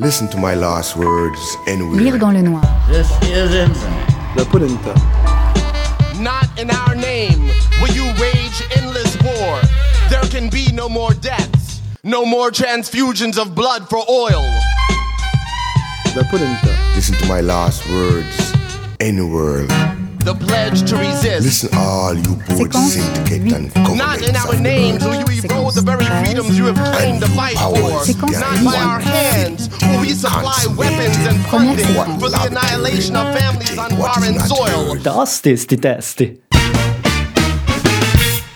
Listen to my last words anyway. Lire dans le noir. La polenta. Not in our name will you wage endless war. There can be no more deaths, no more transfusions of blood for oil. La polenta. Listen to my last words anywhere. The pledge to resist. Listen, all you both Séquence syndicate huit. and Not in our of names will world. you erode the very freedoms you have claimed to fight for. Séquence Not by our hands will we supply weapons and funding for the annihilation of families on foreign soil. Tosti sti testi.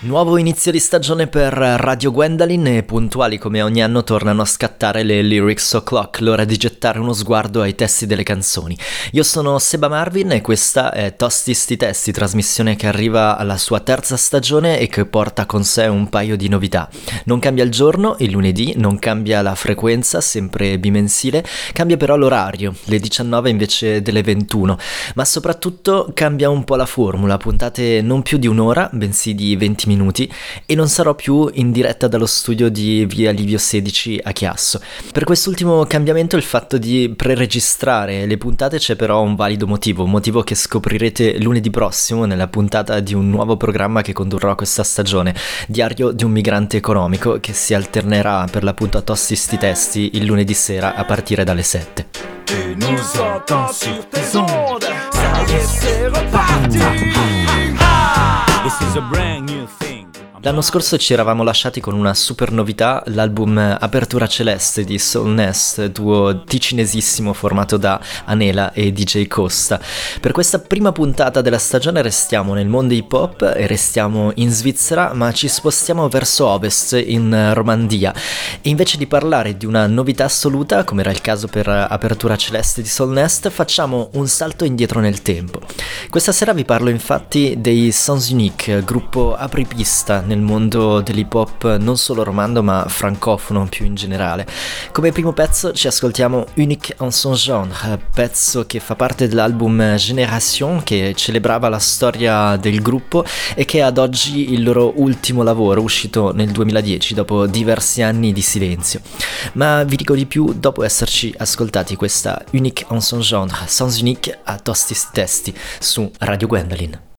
Nuovo inizio di stagione per Radio Gwendolyn e puntuali come ogni anno tornano a scattare le Lyrics O'Clock, l'ora di gettare uno sguardo ai testi delle canzoni. Io sono Seba Marvin e questa è Tosti sti testi, trasmissione che arriva alla sua terza stagione e che porta con sé un paio di novità. Non cambia il giorno, il lunedì, non cambia la frequenza, sempre bimensile, cambia però l'orario, le 19 invece delle 21, ma soprattutto cambia un po' la formula, puntate non più di un'ora, bensì di 20 minuti e non sarò più in diretta dallo studio di via Livio 16 a Chiasso. Per quest'ultimo cambiamento il fatto di preregistrare le puntate c'è però un valido motivo, motivo che scoprirete lunedì prossimo nella puntata di un nuovo programma che condurrò questa stagione, Diario di un migrante economico che si alternerà per l'appunto a Tosti sti testi il lunedì sera a partire dalle 7. Tu nous entends sur tes ondes. Ça y est, c'est. This is a brand new thing. L'anno scorso ci eravamo lasciati con una super novità, l'album Apertura Celeste di Soul Nest, duo ticinesissimo formato da Anela e DJ Costa. Per questa prima puntata della stagione restiamo nel mondo hip hop e restiamo in Svizzera, ma ci spostiamo verso ovest, in Romandia. E invece di parlare di una novità assoluta, come era il caso per Apertura Celeste di Soul Nest, facciamo un salto indietro nel tempo. Questa sera vi parlo infatti dei Sons Unique, gruppo apripista nel mondo dell'hip hop non solo romando ma francofono più in generale. Come primo pezzo ci ascoltiamo Unique en son genre, pezzo che fa parte dell'album Génération che celebrava la storia del gruppo e che è ad oggi il loro ultimo lavoro uscito nel 2010 dopo diversi anni di silenzio. Ma vi dico di più dopo esserci ascoltati questa Unique en son genre, Sans Unique a tosti sti testi su Radio Gwendolyn.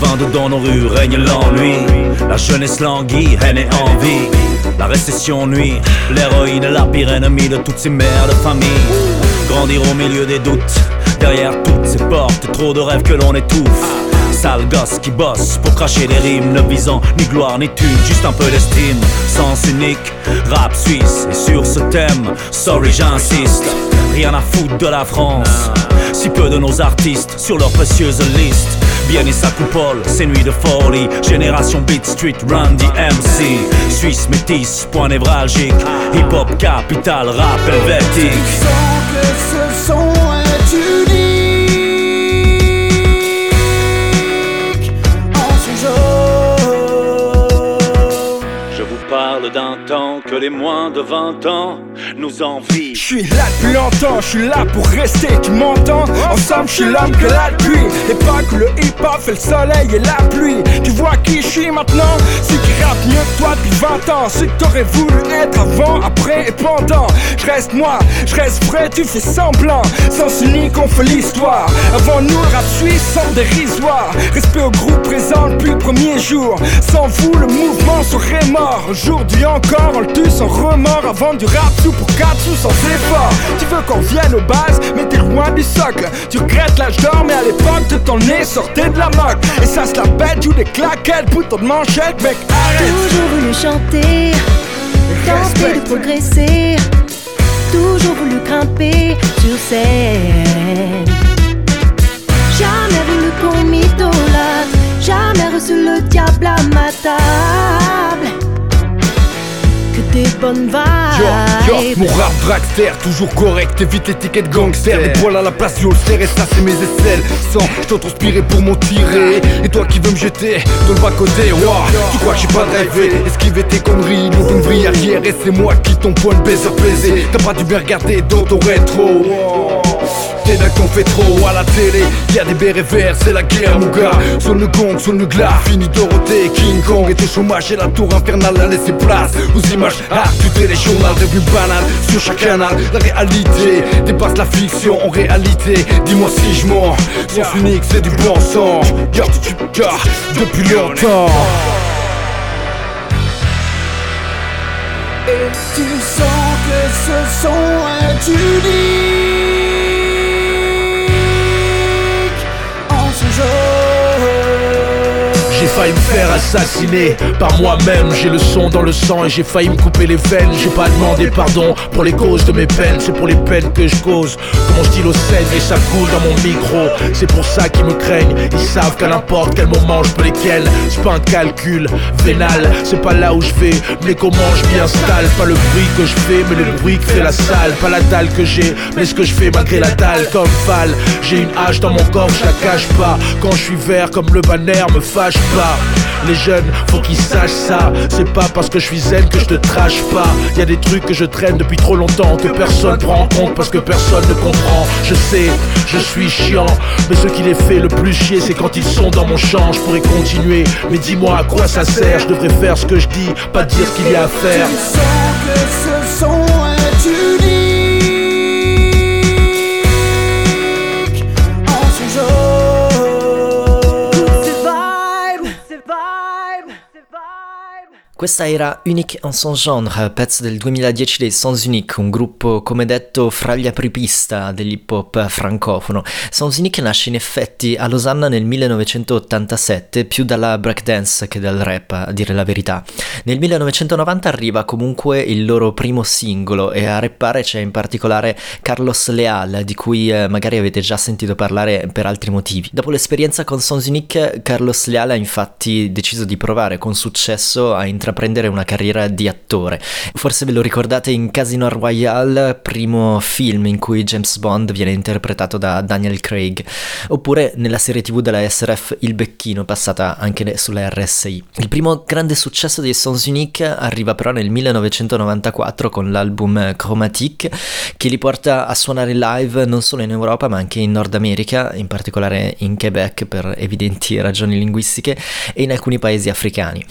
82 dans nos rues règne l'ennui. La jeunesse languit, haine et envie. La récession nuit, l'héroïne la pire ennemie de toutes ces mères de famille. Grandir au milieu des doutes, derrière toutes ces portes, trop de rêves que l'on étouffe. Sale gosse qui bosse pour cracher des rimes, ne visant ni gloire ni thune, juste un peu d'estime. Sens unique, rap suisse, et sur ce thème, sorry j'insiste. Rien à foutre de la France, si peu de nos artistes sur leur précieuse liste. Bien et sa coupole, ces nuits de folie. Génération Beat Street, Run MC Suisse métis, point névralgique. Hip hop capital, rap helvétique que ce son est unique en. Je vous parle d'un temps que les moins de 20 ans Je suis là depuis longtemps, je suis là pour rester, tu m'entends? Ensemble, je suis l'homme que la pluie. L'époque où le hip-hop fait le soleil et la pluie. Tu vois qui je suis maintenant? Celui qui rappe mieux que toi depuis 20 ans. Celui que t'aurais voulu être avant, après et pendant. Je reste moi, je reste vrai, tu fais semblant. Sans unique, on fait l'histoire. Avant nous, le rap suisse semble dérisoire. Respect au groupe présent depuis le premier jour. Sans vous, le mouvement serait mort. Aujourd'hui encore, on le tue sans remords Avant du rap sous pour 4 sous sans effort. Tu veux qu'on vienne aux bases, mais t'es loin du socle. Tu regrettes l'âge d'or, mais à l'époque de ton nez sortait de la moque. Et ça se la pète, joue des claquettes, bouton de manchette, mec arrête. Toujours voulu chanter, tenter de progresser, toujours voulu grimper sur scène. Des Yo, yo. Mon rap dragster, toujours correct, évite l'étiquette gangster. Les poils à la place du holster et ça c'est mes aisselles. Sans, je dois transpirer pour m'en tirer. Et toi qui veux me jeter dans le bas côté wow, Tu crois que j'ai pas rêvé Esquiver tes conneries, l'ouvre une vrille arrière Et c'est moi qui de baiser plaisir T'as pas dû bien regarder dans ton rétro T'es d'un qu'on fait trop à la télé. Y'a des bérets verts, c'est la guerre mon gars. Sur le gong, sur le glas, fini Dorothée King Kong et au chômage et la tour infernale a laissé place aux images. Ah, tu les journaux, devenu banal sur chaque canal. La réalité dépasse la fiction en réalité. Dis-moi si je mens, sens unique c'est du bon sang. Depuis longtemps. Et tu sens que ce son est unique failli me faire assassiner. Par moi-même J'ai le son dans le sang et j'ai failli me couper les veines. J'ai pas demandé pardon pour les causes de mes peines. C'est pour les peines que je cause. Que mon stylo saigne et ça coule dans mon micro. C'est pour ça qu'ils me craignent. Ils savent qu'à n'importe quel moment je peux les ken C'est pas un calcul vénal. C'est pas là où je vais mais comment je m'y installe. Pas le bruit que je fais mais le bruit que fait la salle. Pas la dalle que j'ai mais ce que je fais malgré la dalle. Comme Val J'ai une hache dans mon corps je la cache pas. Quand je suis vert comme le banner me fâche les jeunes, faut qu'ils sachent ça. C'est pas parce que je suis zen que je te trache pas. Y a des trucs que je traîne depuis trop longtemps que personne prend en compte parce que personne ne comprend. Je sais, je suis chiant, mais ce qui les fait le plus chier, c'est quand ils sont dans mon champ. Je pourrais continuer, mais dis-moi à quoi ça sert. Je devrais faire ce que je dis, pas dire ce qu'il y a à faire. Questa era Unique en son genre, pezzo del 2010 dei Sons Unique, un gruppo come detto fra gli apripista dell'hip hop francofono. Sons Unique nasce in effetti a Losanna nel 1987, più dalla breakdance che dal rap, a dire la verità. Nel 1990 arriva comunque il loro primo singolo e a rappare c'è in particolare Carlos Leal, di cui eh, magari avete già sentito parlare per altri motivi. Dopo l'esperienza con Sons Unique, Carlos Leal ha infatti deciso di provare con successo a intraprendere intraprendere una carriera di attore. Forse ve lo ricordate in Casino Royale, primo film in cui James Bond viene interpretato da Daniel Craig, oppure nella serie tv della SRF Il Becchino, passata anche sulla RSI. Il primo grande successo dei Sons Unique arriva però nel 1994 con l'album Chromatique, che li porta a suonare live non solo in Europa ma anche in Nord America, in particolare in Quebec per evidenti ragioni linguistiche, e in alcuni paesi africani.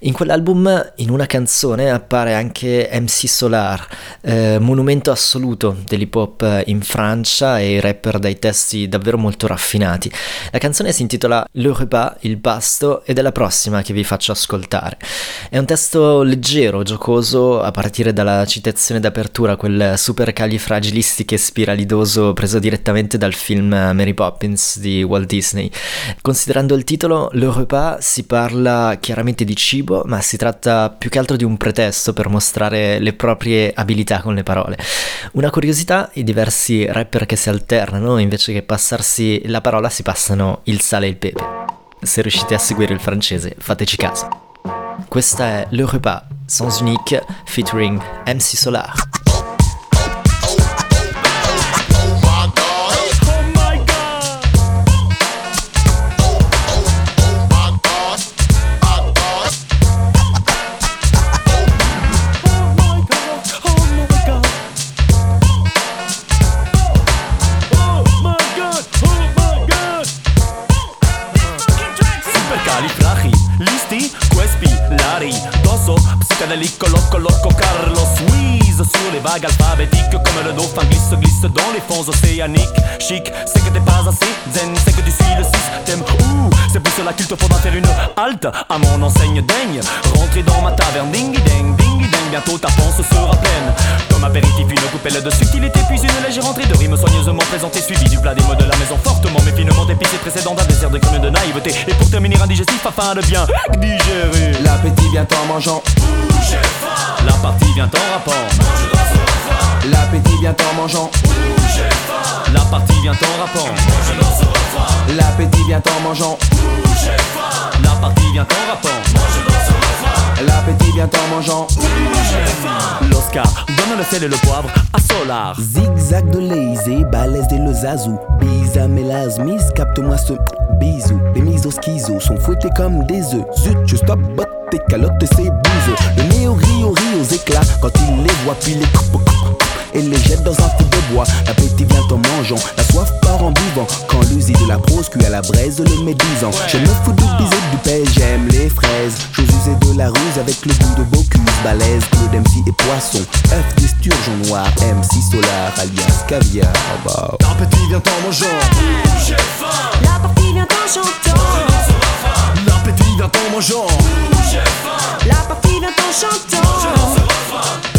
In quell'album in una canzone appare anche MC Solar, eh, monumento assoluto dell'hip hop in Francia e rapper dai testi davvero molto raffinati. La canzone si intitola Le repas, il pasto, ed è la prossima che vi faccio ascoltare. È un testo leggero, giocoso, a partire dalla citazione d'apertura, quel super califragilistico e spiralidoso preso direttamente dal film Mary Poppins di Walt Disney. Considerando il titolo, Le repas si parla chiaramente di cibo, ma si tratta tratta più che altro di un pretesto per mostrare le proprie abilità con le parole. Una curiosità, i diversi rapper che si alternano, invece che passarsi la parola, si passano il sale e il pepe. Se riuscite a seguire il francese, fateci caso. Questa è Le Repas, Sans Unique, featuring MC Solar. Océaniques. Chic, c'est que t'es pas assez zen, c'est que tu suis le système. Ouh, c'est pour cela qu'il te faudra faire une halte à mon enseigne daigne. Rentrer dans ma taverne, ding ding, ding ding, bientôt ta panse sera pleine. Comme apéritif, une coupelle de subtilité, puis une légère entrée de rime soigneusement présentée, suivie du plat des mots de la maison fortement mais finement épicé, précédant d'un désert de crème de naïveté. Et pour terminer indigestif afin de bien digérer. L'appétit vient en mangeant. La partie vient en rapport. L'appétit vient en mangeant. La partie vient en rapport. L'appétit vient en mangeant. La partie vient en rapport. L'appétit vient en mangeant. L'Oscar donne le sel et le poivre à Solar. Zigzag de lazy, balèze des le zazou. Bisa mélasmis, capte-moi ce bisou. Les mises au schizo sont fouettées comme des œufs. Zut, je stop, botte tes calottes, c'est bouseux. Le néo rit rit aux éclats quand il les voit, puis les coupe et les jette dans un feu de bois. L'appétit vient en mangeant, la soif part en buvant. Quand l'usine de la prose cuit à la braise le médisant. Je me fous de biser du paix, j'aime les fraises. Chose usée de la ruse avec le goût de Bocuse, balèze, Claude MC et poisson. Œuf d'esturgeon noir, MC solar, alias caviar. Bah. L'appétit vient en mangeant. J'ai faim. La partie vient en chantant. L'appétit vient en mangeant. J'ai faim. La partie vient en chantant.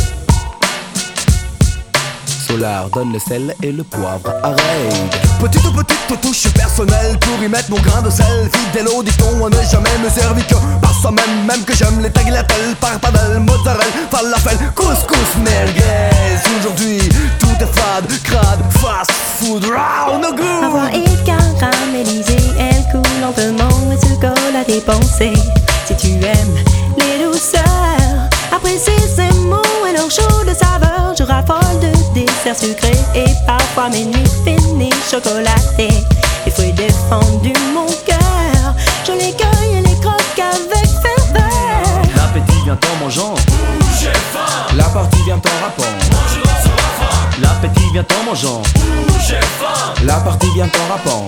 Donne le sel et le poivre à raid. Petite petite touche personnelle pour y mettre mon grain de sel. Fidèle au dicton, on n'est jamais me servi que par soi-même. Même que j'aime les tagliatelles, parpadelle, mozzarella, falafel, couscous, merguez. Aujourd'hui, tout est fade, crade, fast food, Ma voix good. est caramélisée, elle coule lentement et se colle à tes pensées. Si tu aimes les douceurs, apprécie ces mots et leur chaud de saveur. Je raffole de desserts sucrés et parfois mes nuits finies chocolatées. Les fruits défendus mon cœur, je les cueille et les croque avec ferveur. L'appétit vient en mangeant. J'ai faim. La partie vient en rappant. L'appétit vient en mangeant. J'ai faim. La partie vient en rappant.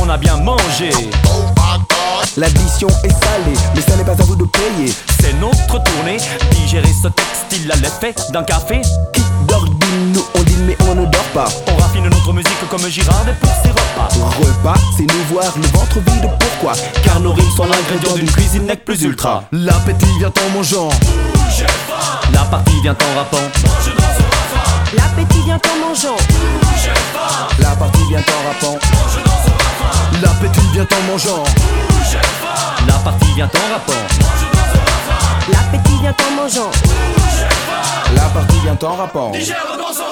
On a bien mangé. L'addition est salée, mais ça n'est pas à vous de payer. C'est notre tournée. Digérer ce textile à l'effet d'un café. Qui dort nous on dîne mais on ne dort pas. On raffine notre musique comme Girard et pour ses repas. Repas, c'est nous voir le ventre vide, pourquoi? Car nos rimes sont l'ingrédient d'une cuisine nec plus ultra. L'appétit vient en mangeant. J'ai faim. La partie vient en rappant. L'appétit vient en mangeant. J'ai faim. La partie vient en rappant. L'appétit vient en mangeant. La partie vient en rappant. L'appétit vient en mangeant. La partie vient en rappant. Digère dans son refrain.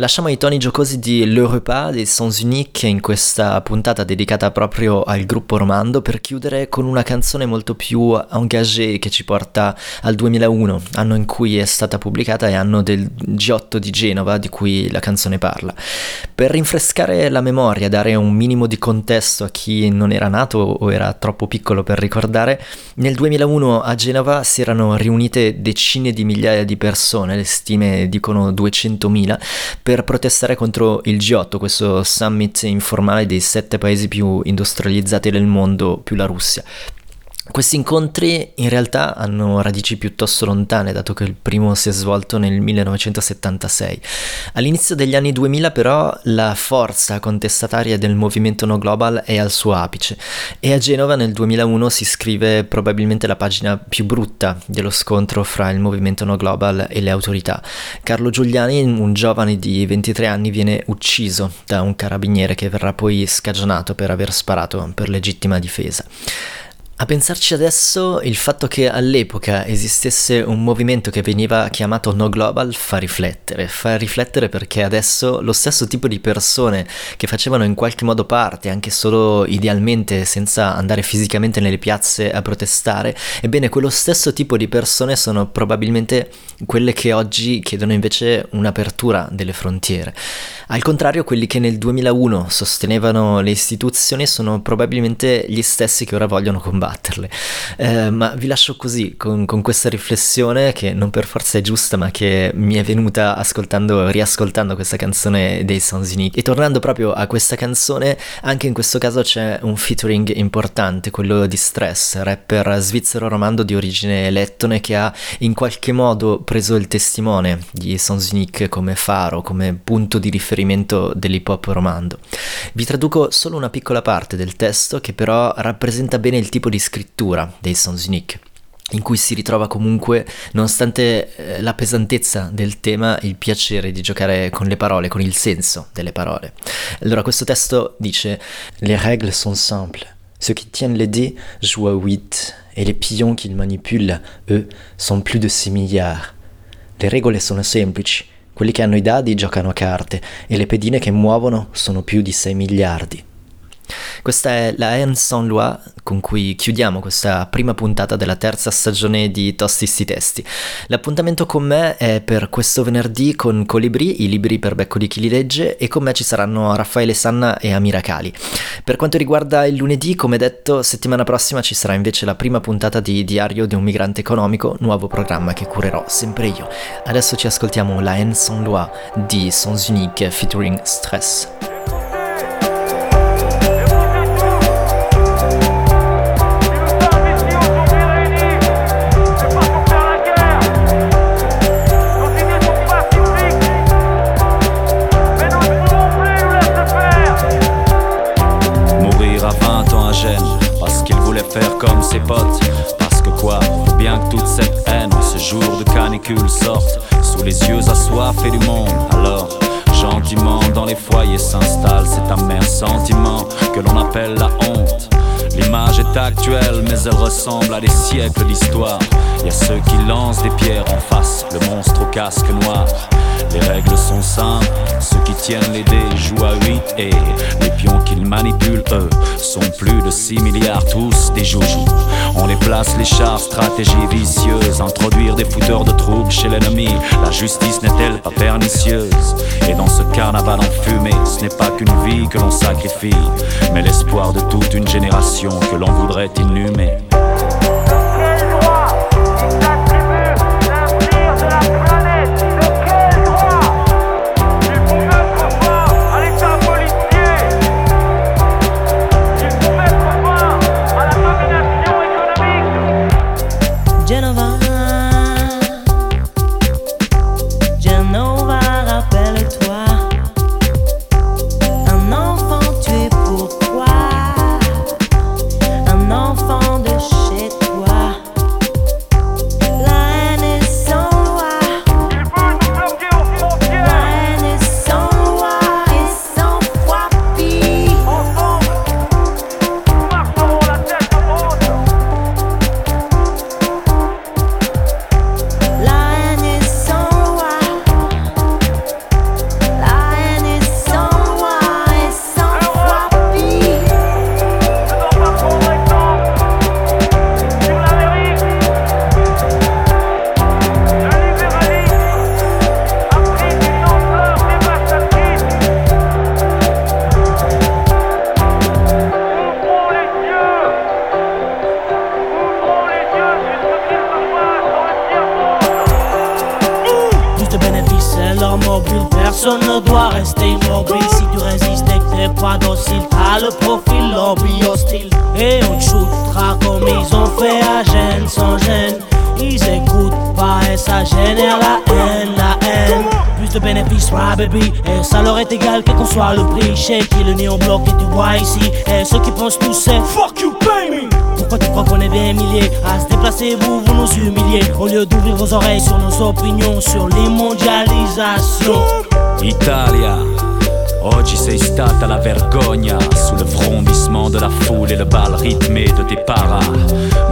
Lasciamo i toni giocosi di Le Repas dei Sons Unique in questa puntata dedicata proprio al gruppo Romando per chiudere con una canzone molto più engagée che ci porta al 2001, anno in cui è stata pubblicata e anno del G8 di Genova di cui la canzone parla. Per rinfrescare la memoria, dare un minimo di contesto a chi non era nato o era troppo piccolo per ricordare, nel 2001 a Genova si erano riunite decine di migliaia di persone, le stime dicono 200.000, per protestare contro il G8, questo summit informale dei sette paesi più industrializzati del mondo, più la Russia. Questi incontri in realtà hanno radici piuttosto lontane, dato che il primo si è svolto nel 1976. All'inizio degli anni 2000 però la forza contestataria del movimento No Global è al suo apice e a Genova nel 2001 si scrive probabilmente la pagina più brutta dello scontro fra il movimento No Global e le autorità. Carlo Giuliani, un giovane di 23 anni, viene ucciso da un carabiniere che verrà poi scagionato per aver sparato per legittima difesa. A pensarci adesso, il fatto che all'epoca esistesse un movimento che veniva chiamato No Global fa riflettere, fa riflettere perché adesso lo stesso tipo di persone che facevano in qualche modo parte, anche solo idealmente, senza andare fisicamente nelle piazze a protestare, ebbene quello stesso tipo di persone sono probabilmente quelle che oggi chiedono invece un'apertura delle frontiere. Al contrario, quelli che nel 2001 sostenevano le istituzioni sono probabilmente gli stessi che ora vogliono combatterle. Eh, ma vi lascio così, con, con, questa riflessione che non per forza è giusta, ma che mi è venuta ascoltando, riascoltando questa canzone dei Sons Unique. E tornando proprio a questa canzone, anche in questo caso c'è un featuring importante, quello di Stress, rapper svizzero romando di origine lettone che ha in qualche modo preso il testimone di Sons Unique come faro, come punto di riferimento dell'hip hop romando. Vi traduco solo una piccola parte del testo che però rappresenta bene il tipo di scrittura dei Sons Unique in cui si ritrova comunque, nonostante eh, la pesantezza del tema, il piacere di giocare con le parole, con il senso delle parole. Allora questo testo dice Les règles sont simples. Ceux qui tiennent les dés jouent à 8 et les pions qu'ils manipulent, eux, sont plus de 6 milliards. Le regole sono semplici. Quelli che hanno i dadi giocano a carte e le pedine che muovono sono più di 6 miliardi. Questa è la Haine sans loi con cui chiudiamo questa prima puntata della terza stagione di Tosti sti testi. L'appuntamento con me è per questo venerdì con Colibri, i libri per becco di chi li legge, e con me ci saranno Raffaele Sanna e Amira Cali. Per quanto riguarda il lunedì, come detto, settimana prossima ci sarà invece la prima puntata di Diario di un migrante economico, nuovo programma che curerò sempre io. Adesso ci ascoltiamo La Haine sans loi di Sons Unique featuring Stress. Actuelle, mais elle ressemble à des siècles d'histoire. Y a ceux qui lancent des pierres en face, le monstre au casque noir. Les règles sont simples, ceux qui tiennent les dés jouent à 8 et les pions qu'ils manipulent, eux, sont plus de 6 milliards tous des joujoux. On les place les chars, stratégie vicieuse, introduire des fouteurs de troubles chez l'ennemi. La justice n'est-elle pas pernicieuse? Et dans ce carnaval enfumé, ce n'est pas qu'une vie que l'on sacrifie, mais l'espoir de toute une génération que l'on voudrait inhumer. Jennifer. Et ça leur est égal quel qu'on soit le prix. Chez qui le néon bloc et tu vois ici. Et ceux qui pensent tous c'est Fuck you pay me! Pourquoi tu crois qu'on est des milliers À se déplacer vous, vous nous humiliez? Au lieu d'ouvrir vos oreilles sur nos opinions Sur les mondialisations Italia Oggi sei stata la vergogna Sous le frondissement de la foule et le bal rythmé de tes paras.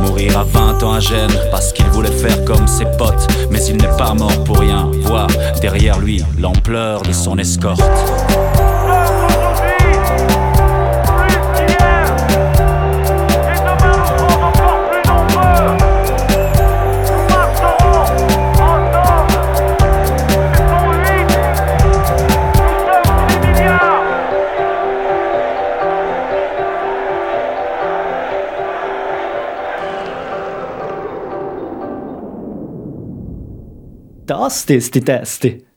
Mourir à 20 ans à Gênes parce qu'il voulait faire comme ses potes Mais il n'est pas mort pour rien. Voir derrière lui l'ampleur de son escorte Tasti sti testi.